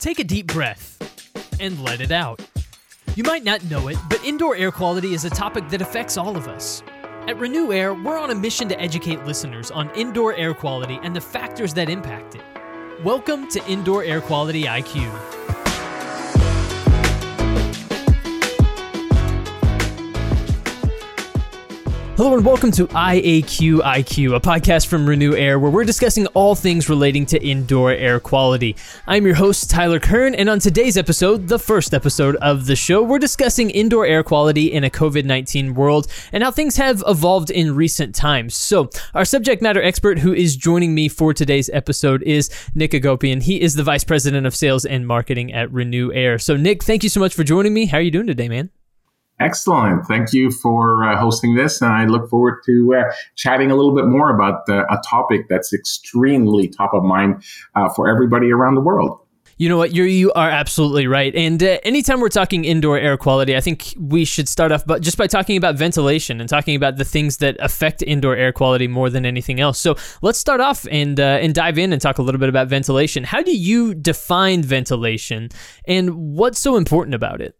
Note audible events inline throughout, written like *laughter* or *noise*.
Take a deep breath and let it out. You might not know it, but indoor air quality is a topic that affects all of us. At RenewAire, we're on a mission to educate listeners on indoor air quality and the factors that impact it. Welcome to Indoor Air Quality IQ. Hello and welcome to IAQ IQ, a podcast from RenewAire where we're discussing all things relating to indoor air quality. I'm your host, Tyler Kern, and on today's episode, the first episode of the show, we're discussing indoor air quality in a COVID 19 world and how things have evolved in recent times. So, our subject matter expert who is joining me for today's episode is Nick Agopian. He is the Vice President of Sales and Marketing at RenewAire. So, Nick, thank you so much for joining me. How are you doing today, man? Excellent. Thank you for uh, hosting this. And I look forward to uh, chatting a little bit more about the, a topic that's extremely top of mind uh, for everybody around the world. You know what? You're, you are absolutely right. And uh, anytime we're talking indoor air quality, I think we should start off but just by talking about ventilation and talking about the things that affect indoor air quality more than anything else. So let's start off and uh, and dive in and talk a little bit about ventilation. How do you define ventilation, and what's so important about it?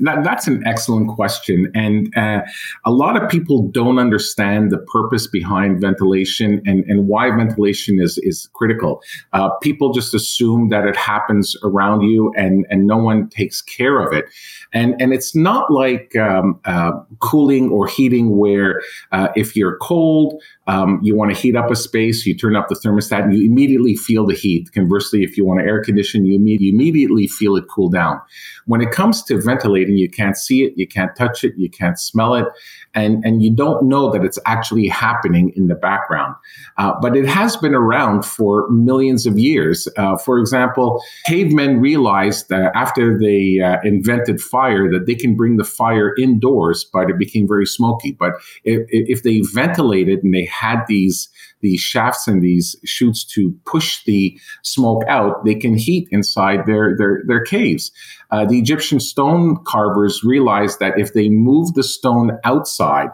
That, that's an excellent question. And uh, a lot of people don't understand the purpose behind ventilation and, and why ventilation is, is critical. Uh, people just assume that it happens around you and, and no one takes care of it. And, and it's not like um, uh, cooling or heating where uh, if you're cold, um, you want to heat up a space, you turn up the thermostat and you immediately feel the heat. Conversely, if you want to air condition, you immediately feel it cool down. When it comes to ventilating, you can't see it, you can't touch it, you can't smell it, and, and you don't know that it's actually happening in the background. Uh, but it has been around for millions of years. Uh, for example, cavemen realized that after they uh, invented fire that they can bring the fire indoors, but it became very smoky. But if, if they ventilated and they had these these shafts and these chutes to push the smoke out, they can heat inside their their, their caves. Uh, the Egyptian stone carvers realized that if they moved the stone outside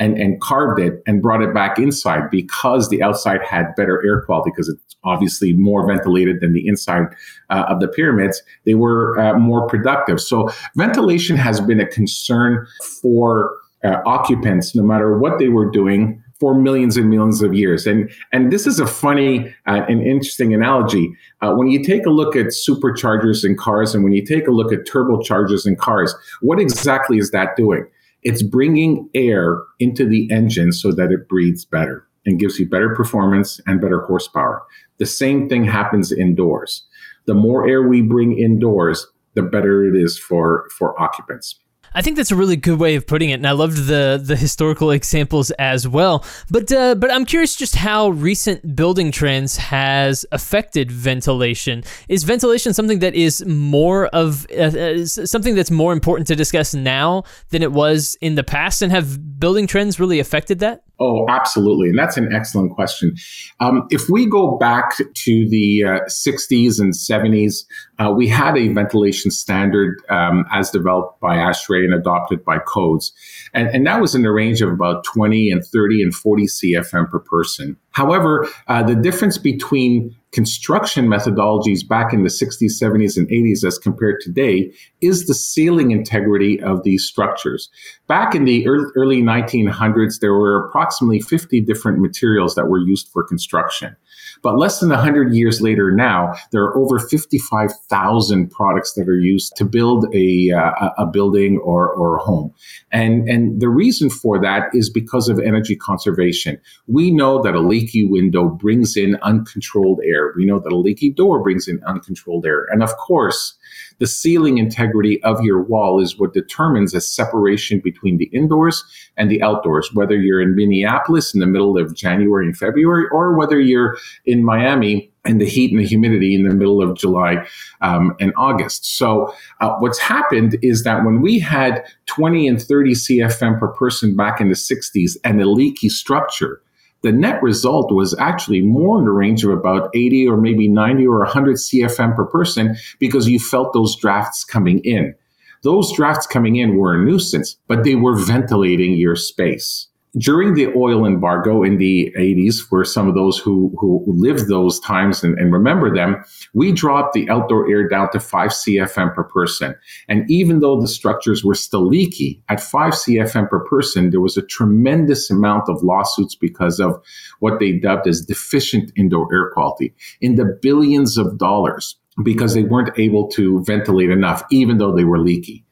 and, and carved it and brought it back inside because the outside had better air quality because it's obviously more ventilated than the inside uh, of the pyramids, they were uh, more productive. So ventilation has been a concern for uh, occupants, no matter what they were doing, for millions and millions of years. And and this is a funny uh, and interesting analogy. Uh, when you take a look at superchargers in cars, and when you take a look at turbochargers in cars, what exactly is that doing? It's bringing air into the engine so that it breathes better and gives you better performance and better horsepower. The same thing happens indoors. The more air we bring indoors, the better it is for for occupants. I think that's a really good way of putting it, and I loved the the historical examples as well. But uh, but I'm curious just how recent building trends has affected ventilation. Is ventilation something that is more of uh, uh something that's more important to discuss now than it was in the past, and have building trends really affected that? Oh, absolutely. And that's an excellent question. Um, if we go back to the uh, 60s and 70s, uh, we had a ventilation standard um, as developed by ASHRAE and adopted by codes. And, and, that was in the range of about 20 and 30 and 40 CFM per person. However, uh, the difference between construction methodologies back in the 60s, 70s, and 80s as compared today is the sealing integrity of these structures. Back in the early 1900s, there were approximately 50 different materials that were used for construction. But less than 100 years later now, there are over 55,000 products that are used to build a, uh, a building or, or a home. And, and the reason for that is because of energy conservation. We know that a leaky window brings in uncontrolled air. We know that a leaky door brings in uncontrolled air. And of course, the sealing integrity of your wall is what determines a separation between the indoors and the outdoors, whether you're in Minneapolis in the middle of January and February, or whether you're in Miami and the heat and the humidity in the middle of July um, and August. So, uh, what's happened is that when we had 20 and 30 CFM per person back in the 60s and a leaky structure, the net result was actually more in the range of about 80 or maybe 90 or 100 CFM per person because you felt those drafts coming in. Those drafts coming in were a nuisance, but they were ventilating your space. During the oil embargo in the 80s, for some of those who, who lived those times and, and, remember them, we dropped the outdoor air down to 5 CFM per person. And even though the structures were still leaky, at 5 CFM per person, there was a tremendous amount of lawsuits because of what they dubbed as deficient indoor air quality in the billions of dollars because they weren't able to ventilate enough, even though they were leaky.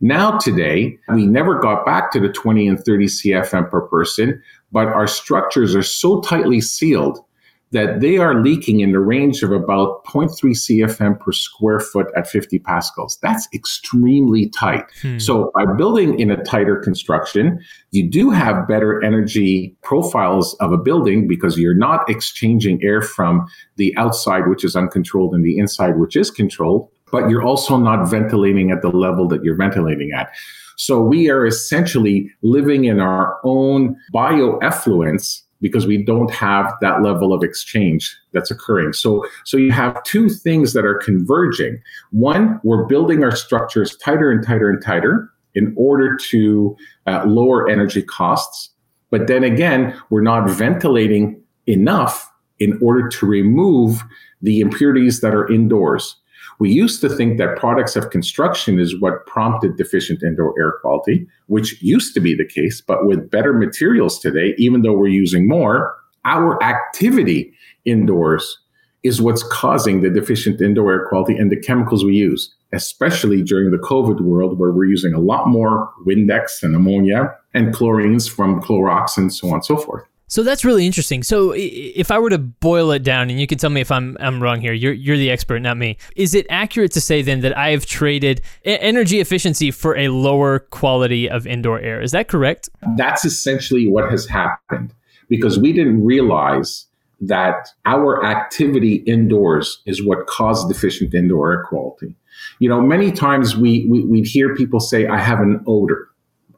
Now, today, we never got back to the 20 and 30 CFM per person, but our structures are so tightly sealed that they are leaking in the range of about 0.3 CFM per square foot at 50 pascals. That's extremely tight. Hmm. So by building in a tighter construction, you do have better energy profiles of a building because you're not exchanging air from the outside, which is uncontrolled, and the inside, which is controlled but you're also not ventilating at the level that you're ventilating at. So we are essentially living in our own bioeffluents because we don't have that level of exchange that's occurring. So, so you have two things that are converging. One, we're building our structures tighter and tighter and tighter in order to uh, lower energy costs. But then again, we're not ventilating enough in order to remove the impurities that are indoors. We used to think that products of construction is what prompted deficient indoor air quality, which used to be the case, but with better materials today, even though we're using more, our activity indoors is what's causing the deficient indoor air quality and the chemicals we use, especially during the COVID world where we're using a lot more Windex and ammonia and chlorines from Clorox and so on and so forth. So that's really interesting. So if I were to boil it down, and you can tell me if I'm I'm wrong here, you're you're the expert, not me. Is it accurate to say then that I have traded energy efficiency for a lower quality of indoor air? Is that correct? That's essentially what has happened because we didn't realize that our activity indoors is what caused deficient indoor air quality. You know, many times we, we we'd hear people say, "I have an odor."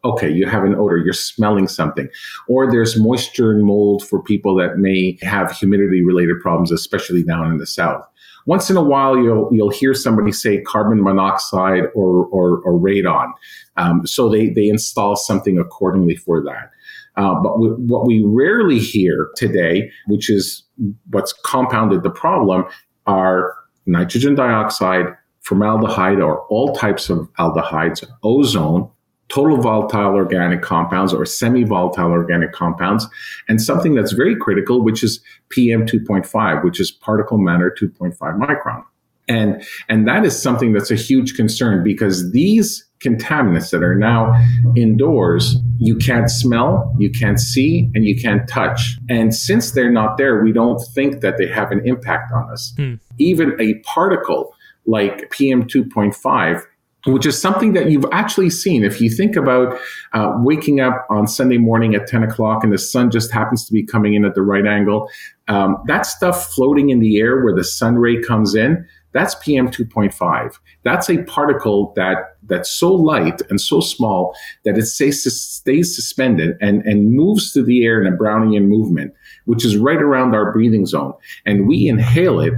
Okay, you have an odor, you're smelling something. Or there's moisture and mold for people that may have humidity related problems, especially down in the south. Once in a while, you'll you'll hear somebody say carbon monoxide or or, or radon, um, so they they install something accordingly for that. Uh, but w- what we rarely hear today, which is what's compounded the problem, are nitrogen dioxide, formaldehyde, or all types of aldehydes, ozone, total volatile organic compounds or semi volatile organic compounds, and something that's very critical, which is PM 2.5, which is particle matter 2.5 micron. And, and that is something that's a huge concern because these contaminants that are now indoors, you can't smell, you can't see, and you can't touch. And since they're not there, we don't think that they have an impact on us. Hmm. Even a particle like PM 2.5 which is something that you've actually seen. If you think about uh, waking up on Sunday morning at 10 o'clock and the sun just happens to be coming in at the right angle, um, that stuff floating in the air where the sun ray comes in, that's PM 2.5. That's a particle that that's so light and so small that it stays, stays suspended and, and moves through the air in a Brownian movement, which is right around our breathing zone. And we inhale it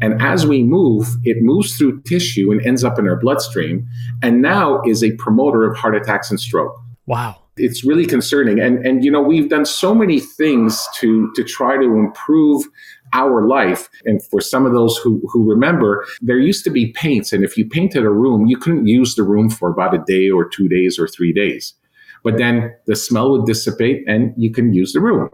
and as we move, it moves through tissue and ends up in our bloodstream, and now is a promoter of heart attacks and stroke. Wow. It's really concerning. And, and you know, we've done so many things to, to try to improve our life. And for some of those who, who remember, there used to be paints. And if you painted a room, you couldn't use the room for about a day or two days or three days. But then the smell would dissipate and you can use the room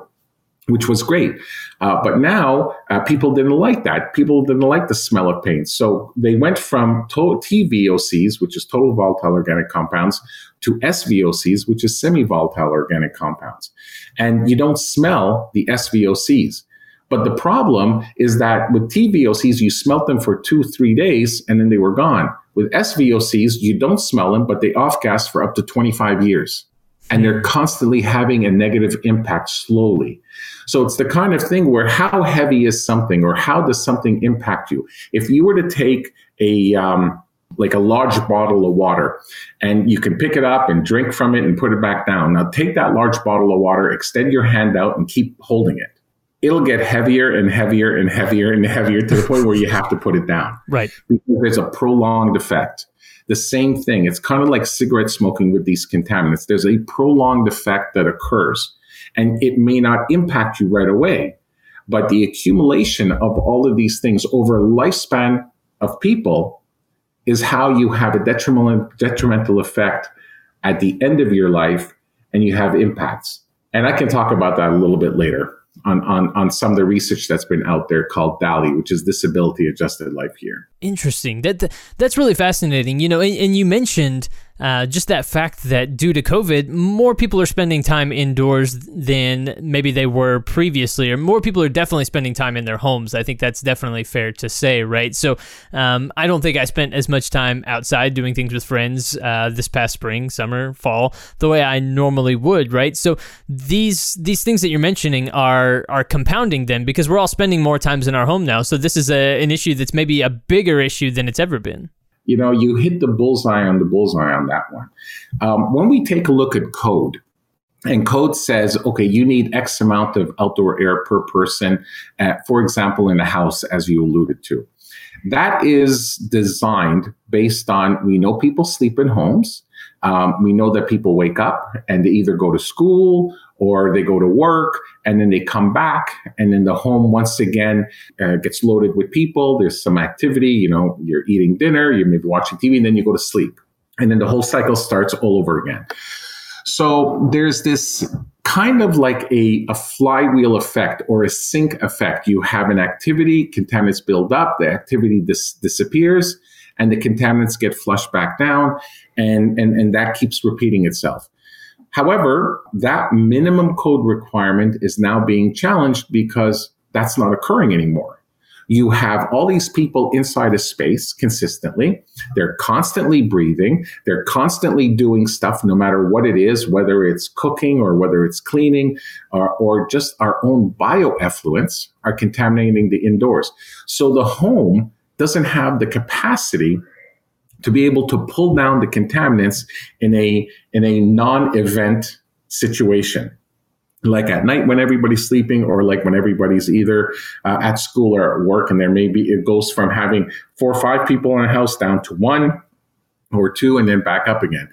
which was great. Uh, but now uh, people didn't like that. People didn't like the smell of paint. So they went from to- TVOCs, which is total volatile organic compounds, to SVOCs, which is semi volatile organic compounds. And you don't smell the SVOCs. But the problem is that with TVOCs, you smelt them for two, three days, and then they were gone. With SVOCs, you don't smell them, but they off gas for up to 25 years and they're constantly having a negative impact slowly. So it's the kind of thing where how heavy is something or how does something impact you? If you were to take a, um, like a large bottle of water and you can pick it up and drink from it and put it back down. Now take that large bottle of water, extend your hand out and keep holding it. It'll get heavier and heavier and heavier and heavier to the point where you have to put it down. Right. Because there's a prolonged effect. The same thing. It's kind of like cigarette smoking with these contaminants. There's a prolonged effect that occurs, and it may not impact you right away. But the accumulation of all of these things over a lifespan of people is how you have a detrimental, detrimental effect at the end of your life and you have impacts. And I can talk about that a little bit later on, on, on some of the research that's been out there called DALY, which is disability adjusted life year. Interesting. That that's really fascinating. You know, and, and you mentioned uh, just that fact that due to COVID, more people are spending time indoors than maybe they were previously, or more people are definitely spending time in their homes. I think that's definitely fair to say, right? So um, I don't think I spent as much time outside doing things with friends uh, this past spring, summer, fall, the way I normally would, right? So these these things that you're mentioning are are compounding then because we're all spending more times in our home now. So this is a, an issue that's maybe a bigger issue than it's ever been you know, you hit the bullseye on the bullseye on that one. Um, when we take a look at code, and code says, okay, you need X amount of outdoor air per person, for example, in a house, as you alluded to. That is designed based on we know people sleep in homes. Um, we know that people wake up and they either go to school or they go to work and then they come back and then the home once again uh, gets loaded with people. There's some activity you know you're eating dinner you're maybe watching tv and then you go to sleep. And then the whole cycle starts all over again. So there's this kind of like a, a flywheel effect or a sink effect. You have an activity contaminants build up the activity dis- disappears and the contaminants get flushed back down and, and, and that keeps repeating itself However, that minimum code requirement is now being challenged because that's not occurring anymore. You have all these people inside a space consistently. They're constantly breathing. They're constantly doing stuff, no matter what it is, whether it's cooking or whether it's cleaning or, or just our own bioeffluents are contaminating the indoors. So the home doesn't have the capacity to be able to pull down the contaminants in a in a non-event situation. Like at night when everybody's sleeping or like when everybody's either uh, at school or at work and there may be it goes from having four or five people in a house down to one or two and then back up again.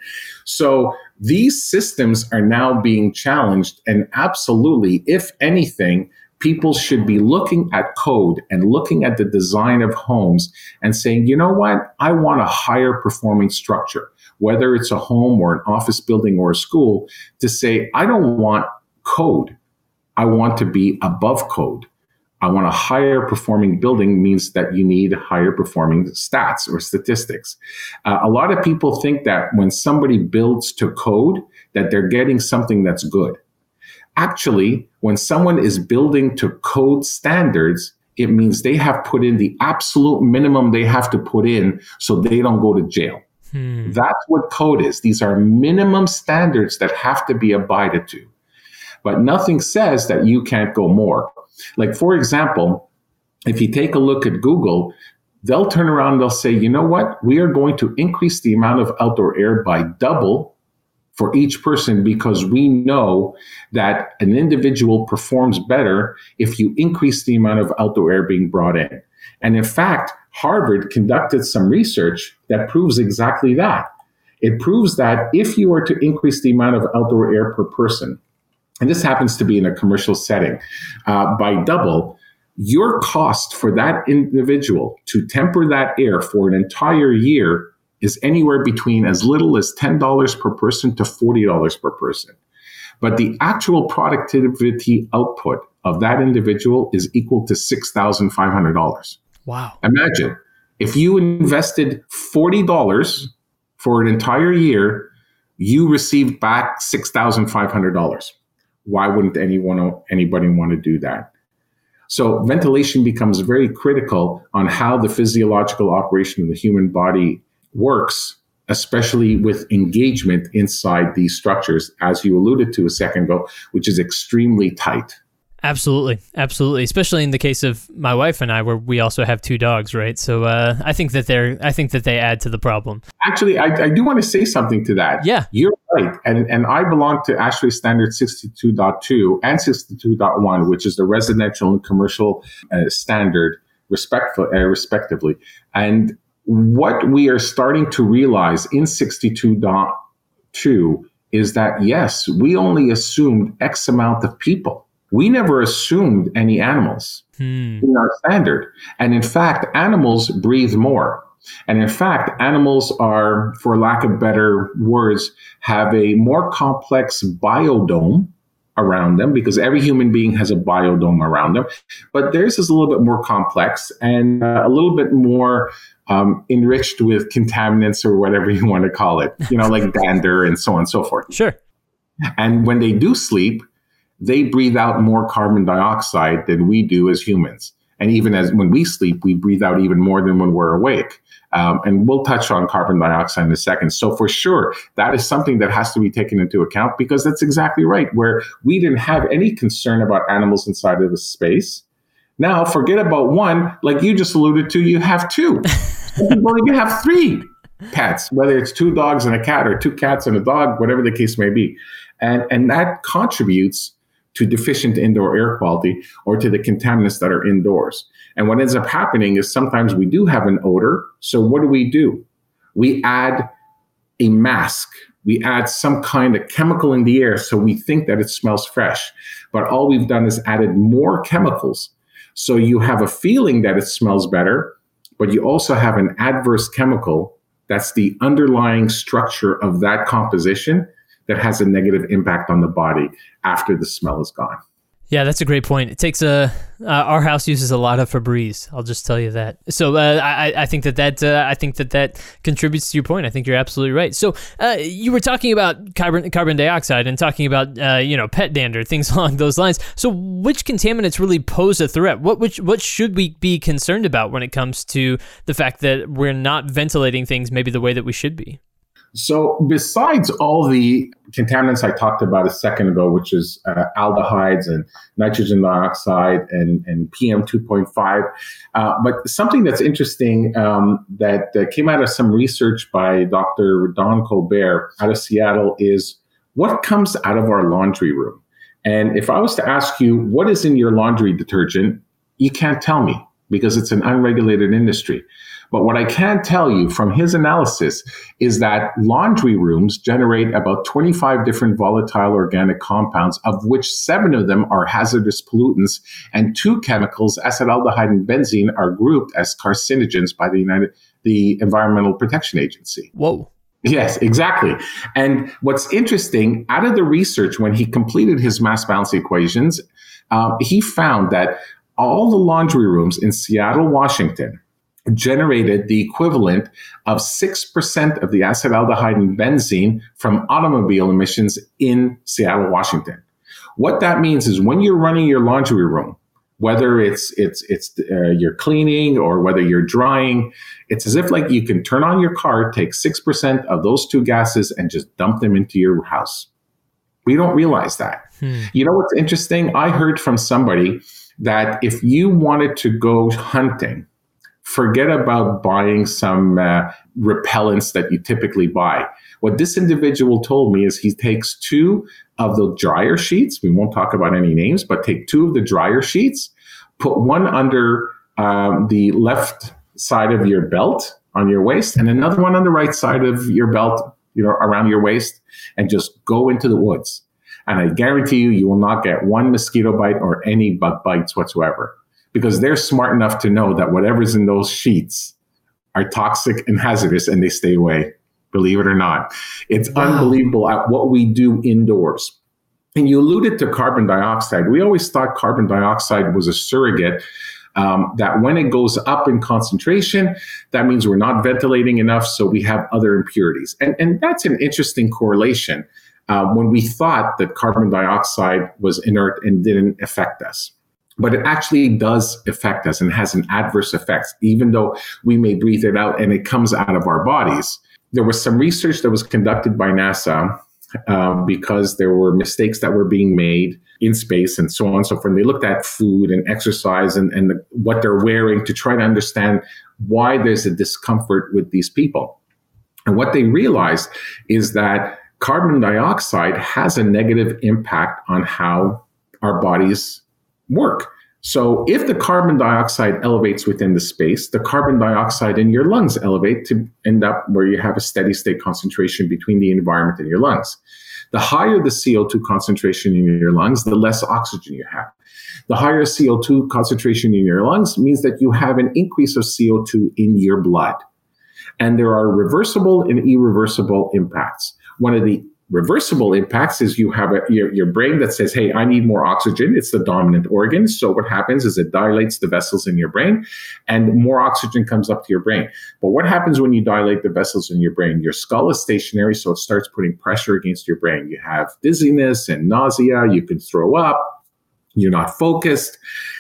So these systems are now being challenged and absolutely if anything people should be looking at code and looking at the design of homes and saying, you know what? I want a higher performing structure, whether it's a home or an office building or a school, to say, I don't want code. I want to be above code. I want a higher performing building means that you need higher performing stats or statistics. Uh, a lot of people think that when somebody builds to code, that they're getting something that's good. Actually, when someone is building to code standards, it means they have put in the absolute minimum they have to put in so they don't go to jail. Hmm. That's what code is. These are minimum standards that have to be abided to. But nothing says that you can't go more. Like, for example, if you take a look at Google, they'll turn around and they'll say, you know what? We are going to increase the amount of outdoor air by double for each person because we know that an individual performs better if you increase the amount of outdoor air being brought in. And in fact, Harvard conducted some research that proves exactly that. It proves that if you were to increase the amount of outdoor air per person, and this happens to be in a commercial setting, uh, by double, your cost for that individual to temper that air for an entire year is anywhere between as little as $10 per person to $40 per person. But the actual productivity output of that individual is equal to $6,500. Wow. Imagine if you invested $40 for an entire year, you received back $6,500. Why wouldn't anyone anybody want to do that? So ventilation becomes very critical on how the physiological operation of the human body works, especially with engagement inside these structures, as you alluded to a second ago, which is extremely tight. Absolutely, absolutely. Especially in the case of my wife and I, where we also have two dogs, right? So uh, I think that they're, I think that they add to the problem. Actually, I, I do want to say something to that. Yeah, you're right, and and I belong to ASHRAE Standard 62.2 and 62.1, which is the residential and commercial uh, standard, respectful, uh, respectively. And what we are starting to realize in 62.2 is that yes, we only assumed X amount of people. We never assumed any animals hmm. in our standard. And in fact, animals breathe more. And in fact, animals are, for lack of better words, have a more complex biodome around them because every human being has a biodome around them. But theirs is a little bit more complex and uh, a little bit more um, enriched with contaminants or whatever *laughs* you want to call it, you know, like dander and so on and so forth. Sure. And when they do sleep, they breathe out more carbon dioxide than we do as humans. And even as when we sleep, we breathe out even more than when we're awake. Um, and we'll touch on carbon dioxide in a second. So for sure, that is something that has to be taken into account because that's exactly right. Where we didn't have any concern about animals inside of the space. Now forget about one, like you just alluded to, you have two. *laughs* well, you have three pets, whether it's two dogs and a cat or two cats and a dog, whatever the case may be. And, and that contributes to deficient indoor air quality or to the contaminants that are indoors. And what ends up happening is sometimes we do have an odor. So what do we do? We add a mask. We add some kind of chemical in the air so we think that it smells fresh. But all we've done is added more chemicals. So you have a feeling that it smells better, but you also have an adverse chemical that's the underlying structure of that composition that has a negative impact on the body after the smell is gone. Yeah, that's a great point. It takes a uh, our house uses a lot of Febreze. I'll just tell you that. So uh, I I think that that uh, I think that that contributes to your point. I think you're absolutely right. So uh, you were talking about carbon carbon dioxide and talking about uh, you know pet dander *laughs* things along those lines. So which contaminants really pose a threat? What which what should we be concerned about when it comes to the fact that we're not ventilating things maybe the way that we should be? So, besides all the contaminants I talked about a second ago, which is uh, aldehydes and nitrogen dioxide and, and PM 2.5, uh, but something that's interesting um, that uh, came out of some research by Dr. Don Colbert out of Seattle is what comes out of our laundry room. And if I was to ask you, what is in your laundry detergent, you can't tell me because it's an unregulated industry. But what I can tell you from his analysis is that laundry rooms generate about 25 different volatile organic compounds, of which seven of them are hazardous pollutants, and two chemicals, acetaldehyde and benzene, are grouped as carcinogens by the United the Environmental Protection Agency. Whoa. Yes, exactly. And what's interesting, out of the research, when he completed his mass balance equations, uh, he found that all the laundry rooms in Seattle, Washington, generated the equivalent of 6% of the acetaldehyde and benzene from automobile emissions in Seattle, Washington. What that means is when you're running your laundry room, whether it's it's it's uh, you're cleaning or whether you're drying, it's as if like you can turn on your car, take 6% of those two gases and just dump them into your house. We don't realize that. Hmm. You know what's interesting? I heard from somebody that if you wanted to go hunting, forget about buying some uh, repellents that you typically buy. What this individual told me is he takes two of the dryer sheets. We won't talk about any names, but take two of the dryer sheets, put one under um, the left side of your belt on your waist, and another one on the right side of your belt, you know, around your waist, and just go into the woods. And I guarantee you, you will not get one mosquito bite or any bug bites whatsoever because they're smart enough to know that whatever's in those sheets are toxic and hazardous and they stay away. Believe it or not. It's wow. unbelievable at what we do indoors. And you alluded to carbon dioxide. We always thought carbon dioxide was a surrogate um, that when it goes up in concentration, that means we're not ventilating enough, so we have other impurities. And, and that's an interesting correlation uh, when we thought that carbon dioxide was inert and didn't affect us but it actually does affect us and has an adverse effect, even though we may breathe it out and it comes out of our bodies. There was some research that was conducted by NASA uh, because there were mistakes that were being made in space and so on and so forth. And they looked at food and exercise and, and the, what they're wearing to try to understand why there's a discomfort with these people. And what they realized is that carbon dioxide has a negative impact on how our bodies work. So if the carbon dioxide elevates within the space, the carbon dioxide in your lungs elevate to end up where you have a steady state concentration between the environment and your lungs. The higher the CO2 concentration in your lungs, the less oxygen you have. The higher CO2 concentration in your lungs means that you have an increase of CO2 in your blood. And there are reversible and irreversible impacts. One of the reversible impacts is you have a, your, your brain that says, Hey, I need more oxygen. It's the dominant organ. So what happens is it dilates the vessels in your brain and more oxygen comes up to your brain. But what happens when you dilate the vessels in your brain? Your skull is stationary. So it starts putting pressure against your brain. You have dizziness and nausea. You can throw up. You're not focused.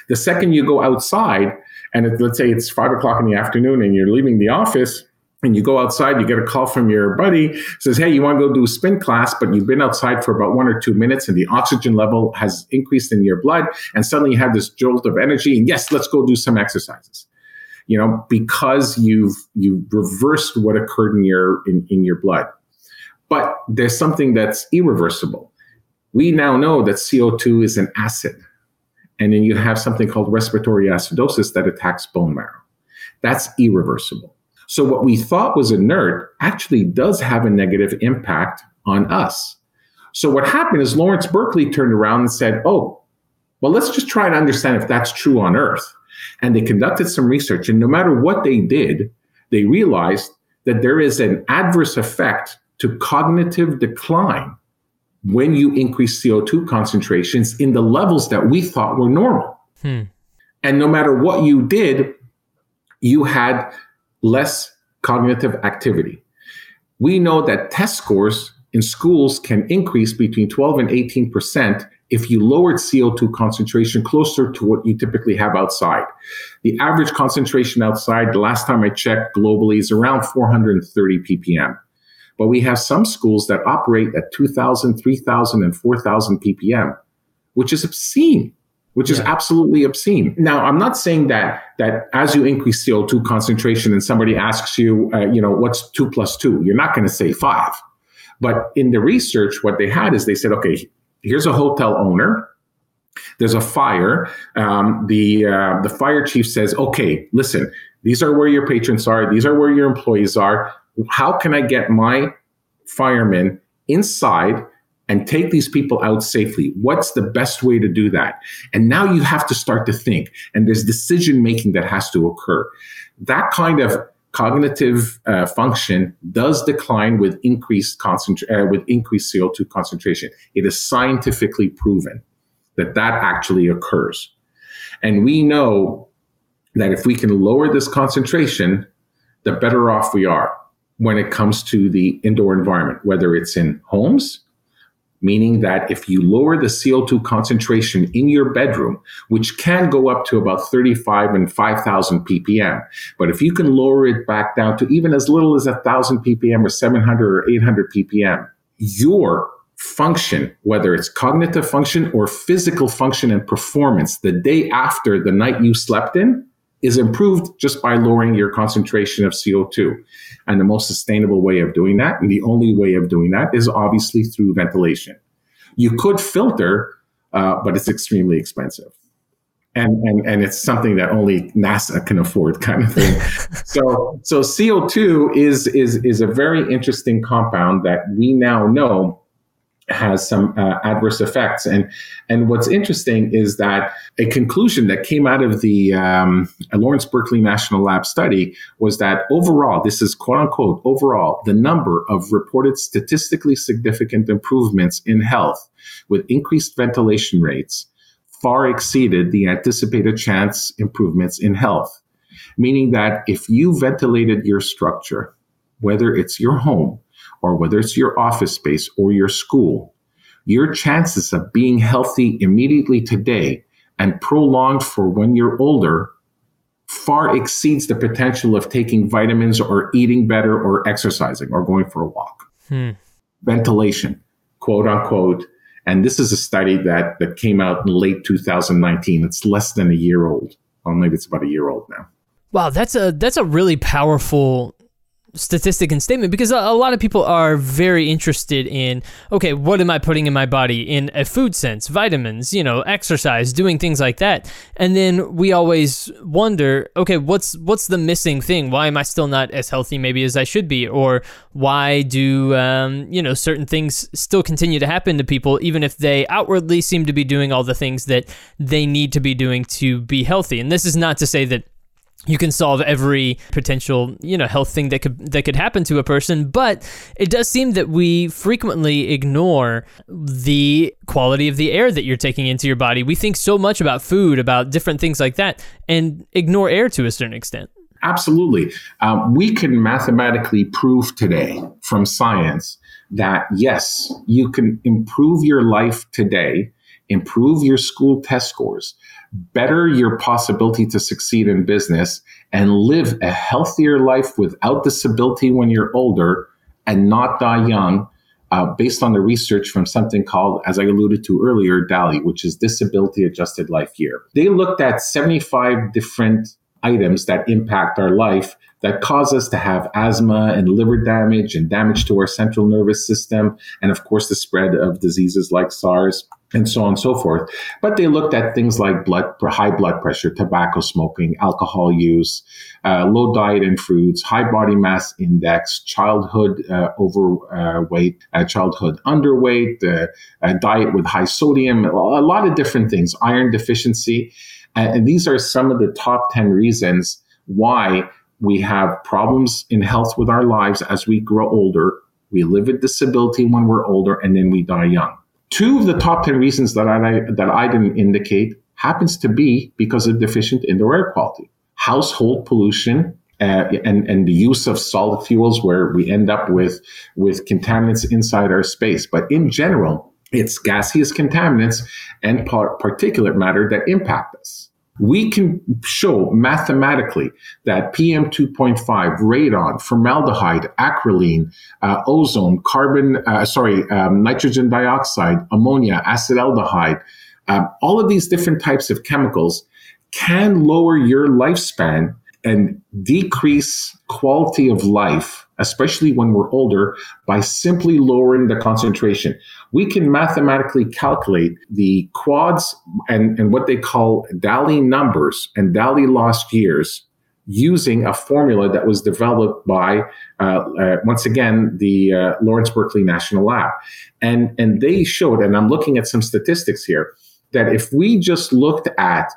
The second you go outside and it, let's say it's five o'clock in the afternoon and you're leaving the office, and you go outside, you get a call from your buddy, says, Hey, you want to go do a spin class, but you've been outside for about one or two minutes and the oxygen level has increased in your blood. And suddenly you have this jolt of energy. And yes, let's go do some exercises. You know, because you've, you've reversed what occurred in your, in, in your blood. But there's something that's irreversible. We now know that CO2 is an acid. And then you have something called respiratory acidosis that attacks bone marrow. That's irreversible. So what we thought was inert actually does have a negative impact on us. So what happened is Lawrence Berkeley turned around and said, "Oh, well, let's just try to understand if that's true on Earth." And they conducted some research, and no matter what they did, they realized that there is an adverse effect to cognitive decline when you increase CO2 concentrations in the levels that we thought were normal. Hmm. And no matter what you did, you had less cognitive activity. We know that test scores in schools can increase between 12 and 18% if you lowered CO2 concentration closer to what you typically have outside. The average concentration outside, the last time I checked globally, is around 430 ppm. But we have some schools that operate at 2,000, 3,000, and 4,000 ppm, which is obscene which yeah. is absolutely obscene. Now, I'm not saying that that as you increase CO2 concentration and somebody asks you, uh, you know, what's two plus two, you're not going to say five. But in the research, what they had is they said, okay, here's a hotel owner. There's a fire. Um, the uh, the fire chief says, okay, listen, these are where your patrons are. These are where your employees are. How can I get my firemen inside and take these people out safely. What's the best way to do that? And now you have to start to think, and there's decision making that has to occur. That kind of cognitive uh, function does decline with increased concentra- uh, with increased CO2 concentration. It is scientifically proven that that actually occurs. And we know that if we can lower this concentration, the better off we are when it comes to the indoor environment, whether it's in homes, meaning that if you lower the CO2 concentration in your bedroom, which can go up to about 35 and 5,000 ppm, but if you can lower it back down to even as little as 1,000 ppm or 700 or 800 ppm, your function, whether it's cognitive function or physical function and performance, the day after the night you slept in, is improved just by lowering your concentration of CO2. And the most sustainable way of doing that, and the only way of doing that, is obviously through ventilation. You could filter, uh, but it's extremely expensive. And, and, and it's something that only NASA can afford, kind of thing. *laughs* so, so CO2 is, is, is a very interesting compound that we now know has some uh, adverse effects. And and what's interesting is that a conclusion that came out of the um, Lawrence Berkeley National Lab study was that overall, this is quote unquote overall, the number of reported statistically significant improvements in health with increased ventilation rates far exceeded the anticipated chance improvements in health. Meaning that if you ventilated your structure, whether it's your home or whether it's your office space or your school, your chances of being healthy immediately today and prolonged for when you're older far exceeds the potential of taking vitamins or eating better or exercising or going for a walk. Hmm. Ventilation, quote unquote. And this is a study that, that came out in late 2019. It's less than a year old. Well, maybe it's about a year old now. Wow, that's a that's a really powerful statistic and statement because a, a, lot of people are very interested in okay what am i putting in my body in a food sense? Vitamins you know exercise doing things like that. And then we always wonder okay what's what's the missing thing? Why am i still not as healthy maybe as i should be? Or why do um, you know certain things still continue to happen to people even if they outwardly seem to be doing all the things that they need to be doing to be healthy? And this is not to say that you can solve every potential you know health thing that could that could happen to a person but it does seem that we frequently ignore the quality of the air that you're taking into your body. We think so much about food about different things like that and ignore air to a certain extent. Absolutely. Um, we can mathematically prove today from science that yes you can improve your life today improve your school test scores better your possibility to succeed in business and live a healthier life without disability when you're older and not die young uh, based on the research from something called, as I alluded to earlier, DALY, which is Disability Adjusted Life Year. They looked at 75 different items that impact our life that cause us to have asthma and liver damage and damage to our central nervous system, and of course, the spread of diseases like SARS and so on and so forth. But they looked at things like blood, high blood pressure, tobacco smoking, alcohol use, uh, low diet in foods, high body mass index, childhood uh, overweight, uh, childhood underweight, uh, diet with high sodium, a lot of different things, iron deficiency. And these are some of the top 10 reasons why we have problems in health with our lives as we grow older. We live with disability when we're older, and then we die young. Two of the top 10 reasons that I, that I didn't indicate happens to be because of deficient indoor air quality. Household pollution uh, and, and the use of solid fuels where we end up with, with contaminants inside our space. But in general, it's gaseous contaminants and particulate matter that impact us. We can show mathematically that PM 2.5, radon, formaldehyde, acrolein, uh, ozone, carbon, uh, sorry, um, nitrogen dioxide, ammonia, acetaldehyde, uh, all of these different types of chemicals can lower your lifespan and decrease quality of life, especially when we're older, by simply lowering the concentration. We can mathematically calculate the quads and, and what they call DALY numbers and DALY lost years using a formula that was developed by, uh, uh, once again, the uh, Lawrence Berkeley National Lab. And, and they showed, and I'm looking at some statistics here, that if we just looked at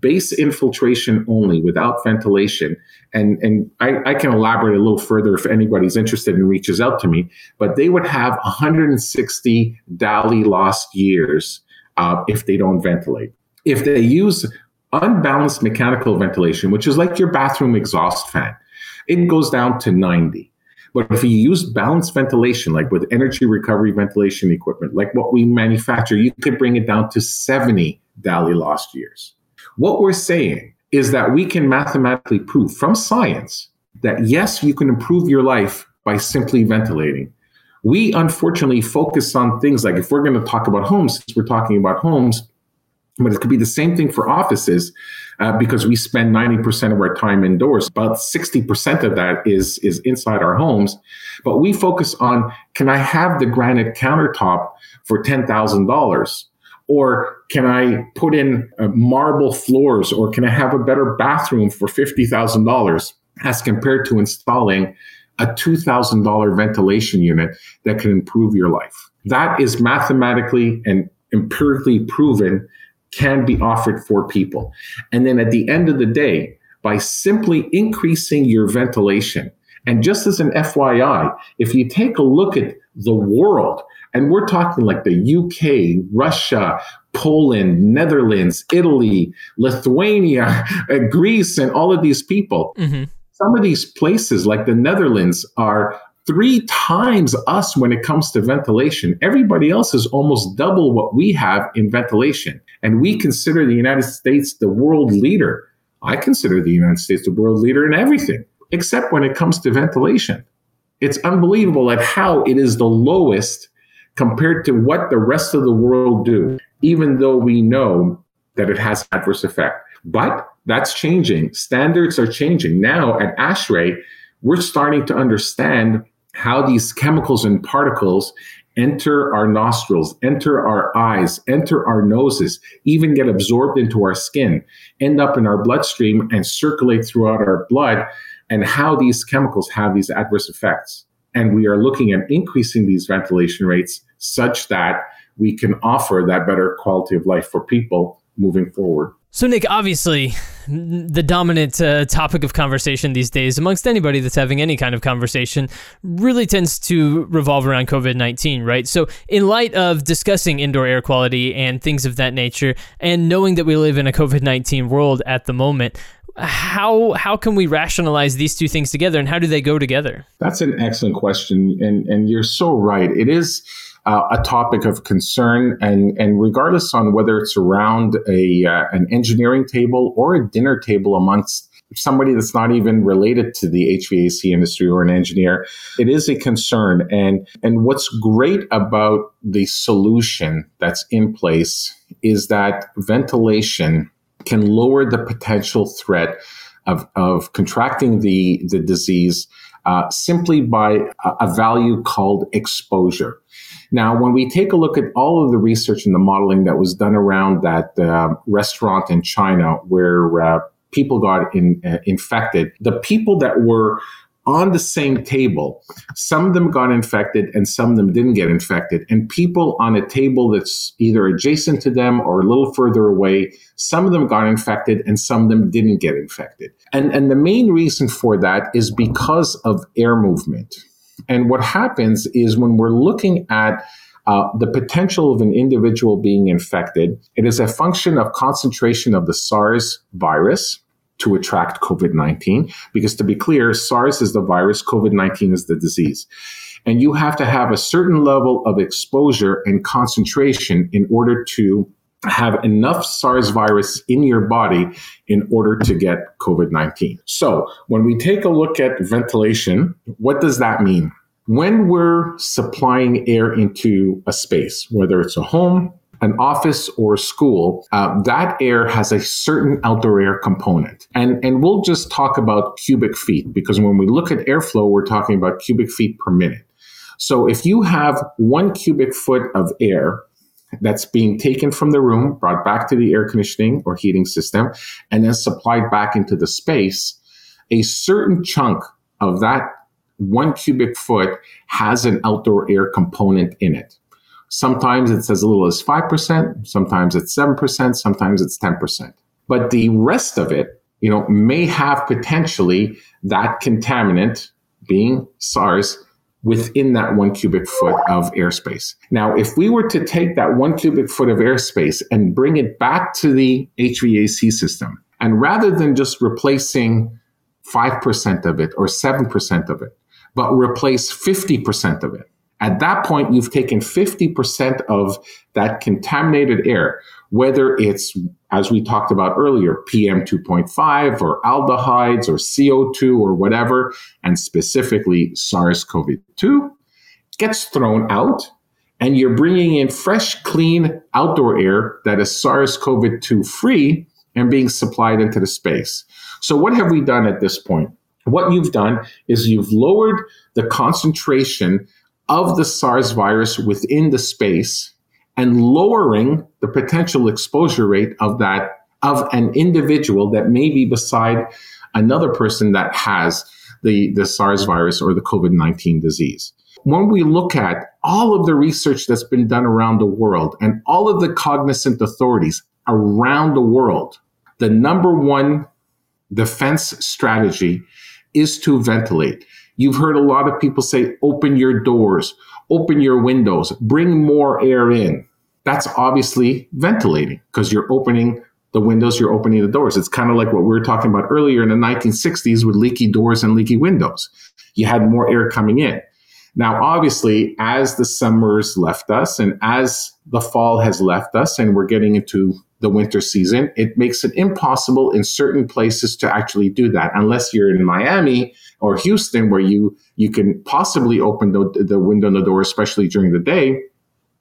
base infiltration only without ventilation. And, and I, I, can elaborate a little further if anybody's interested and reaches out to me, but they would have 160 DALY lost years uh, if they don't ventilate. If they use unbalanced mechanical ventilation, which is like your bathroom exhaust fan, it goes down to 90. But if you use balanced ventilation, like with energy recovery ventilation equipment, like what we manufacture, you could bring it down to 70 DALY lost years. What we're saying is that we can mathematically prove from science that yes, you can improve your life by simply ventilating. We unfortunately focus on things like if we're going to talk about homes, we're talking about homes, but it could be the same thing for offices uh, because we spend 90% of our time indoors. About 60% of that is, is inside our homes. But we focus on can I have the granite countertop for $10,000? Or can I put in uh, marble floors? Or can I have a better bathroom for $50,000 as compared to installing a $2,000 ventilation unit that can improve your life? That is mathematically and empirically proven can be offered for people. And then at the end of the day, by simply increasing your ventilation, and just as an FYI, if you take a look at the world, and we're talking like the UK, Russia, Poland, Netherlands, Italy, Lithuania, *laughs* Greece, and all of these people. Mm-hmm. Some of these places, like the Netherlands, are three times us when it comes to ventilation. Everybody else is almost double what we have in ventilation. And we consider the United States the world leader. I consider the United States the world leader in everything, except when it comes to ventilation. It's unbelievable at how it is the lowest compared to what the rest of the world do, even though we know that it has adverse effect. But that's changing. Standards are changing. Now at ASHRAE, we're starting to understand how these chemicals and particles enter our nostrils, enter our eyes, enter our noses, even get absorbed into our skin, end up in our bloodstream and circulate throughout our blood, and how these chemicals have these adverse effects. And we are looking at increasing these ventilation rates such that we can offer that better quality of life for people moving forward. So, Nick, obviously, the dominant uh, topic of conversation these days, amongst anybody that's having any kind of conversation, really tends to revolve around COVID 19, right? So, in light of discussing indoor air quality and things of that nature, and knowing that we live in a COVID 19 world at the moment, how how can we rationalize these two things together and how do they go together? That's an excellent question. And, and you're so right. It is uh, a topic of concern, and and regardless on whether it's around a uh, an engineering table or a dinner table amongst somebody that's not even related to the HVAC industry or an engineer, it is a concern. And and what's great about the solution that's in place is that ventilation can lower the potential threat of, of contracting the, the disease uh, simply by a, a value called exposure. Now, when we take a look at all of the research and the modeling that was done around that uh, restaurant in China where uh, people got in, uh, infected, the people that were on the same table. Some of them got infected and some of them didn't get infected. And people on a table that's either adjacent to them or a little further away, some of them got infected and some of them didn't get infected. And, and the main reason for that is because of air movement. And what happens is when we're looking at uh, the potential of an individual being infected, it is a function of concentration of the SARS virus, to attract COVID 19. Because to be clear, SARS is the virus, COVID 19 is the disease. And you have to have a certain level of exposure and concentration in order to have enough SARS virus in your body in order to get COVID 19. So, when we take a look at ventilation, what does that mean? When we're supplying air into a space, whether it's a home, an office or a school, uh, that air has a certain outdoor air component. And, and we'll just talk about cubic feet because when we look at airflow, we're talking about cubic feet per minute. So if you have one cubic foot of air that's being taken from the room, brought back to the air conditioning or heating system, and then supplied back into the space, a certain chunk of that one cubic foot has an outdoor air component in it. Sometimes it's as little as 5%, sometimes it's 7%, sometimes it's 10%. But the rest of it, you know, may have potentially that contaminant being SARS within that one cubic foot of airspace. Now, if we were to take that one cubic foot of airspace and bring it back to the HVAC system, and rather than just replacing 5% of it or 7% of it, but replace 50% of it, at that point, you've taken 50% of that contaminated air, whether it's, as we talked about earlier, PM 2.5 or aldehydes or CO2 or whatever, and specifically SARS CoV 2, gets thrown out. And you're bringing in fresh, clean outdoor air that is SARS CoV 2 free and being supplied into the space. So, what have we done at this point? What you've done is you've lowered the concentration of the SARS virus within the space and lowering the potential exposure rate of that of an individual that may be beside another person that has the, the SARS virus or the COVID-19 disease. When we look at all of the research that's been done around the world and all of the cognizant authorities around the world, the number one defense strategy is to ventilate. You've heard a lot of people say, open your doors, open your windows, bring more air in. That's obviously ventilating because you're opening the windows, you're opening the doors. It's kind of like what we were talking about earlier in the 1960s with leaky doors and leaky windows. You had more air coming in. Now, obviously, as the summers left us and as the fall has left us and we're getting into the winter season, it makes it impossible in certain places to actually do that unless you're in Miami or Houston where you you can possibly open the, the window and the door, especially during the day.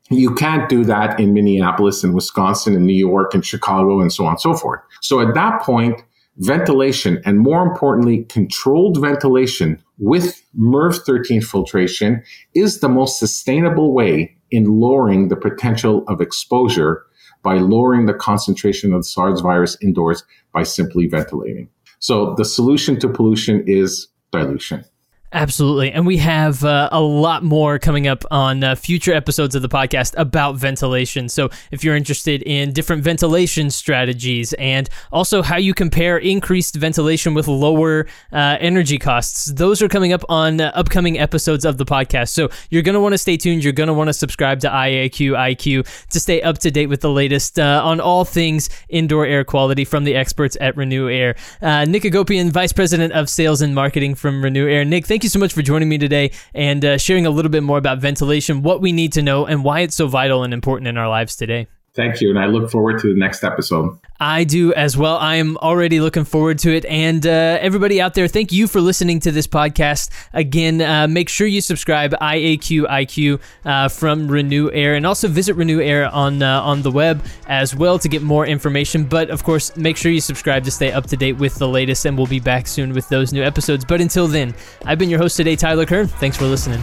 You can't do that in Minneapolis and Wisconsin and New York and Chicago and so on and so forth. So at that point, ventilation, and more importantly, controlled ventilation with MERV 13 filtration is the most sustainable way in lowering the potential of exposure by lowering the concentration of the SARS virus indoors by simply ventilating. So the solution to pollution is dilution. Absolutely. And we have uh, a lot more coming up on uh, future episodes of the podcast about ventilation. So if you're interested in different ventilation strategies and also how you compare increased ventilation with lower uh, energy costs, those are coming up on uh, upcoming episodes of the podcast. So you're going to want to stay tuned. You're going to want to subscribe to IAQ IQ to stay up to date with the latest uh, on all things indoor air quality from the experts at RenewAire. Uh, Nick Agopian, Vice President of Sales and Marketing from RenewAire. Nick, thank thank you so much for joining me today and uh, sharing a little bit more about ventilation, what we need to know, and why it's so vital and important in our lives today. Thank you. And I look forward to the next episode. I do as well. I am already looking forward to it. And uh, everybody out there, thank you for listening to this podcast. Again, uh, make sure you subscribe IAQIQ uh, from RenewAire, and also visit RenewAire on uh, on the web as well to get more information. But of course, make sure you subscribe to stay up to date with the latest, and we'll be back soon with those new episodes. But until then, I've been your host today, Tyler Kern. Thanks for listening.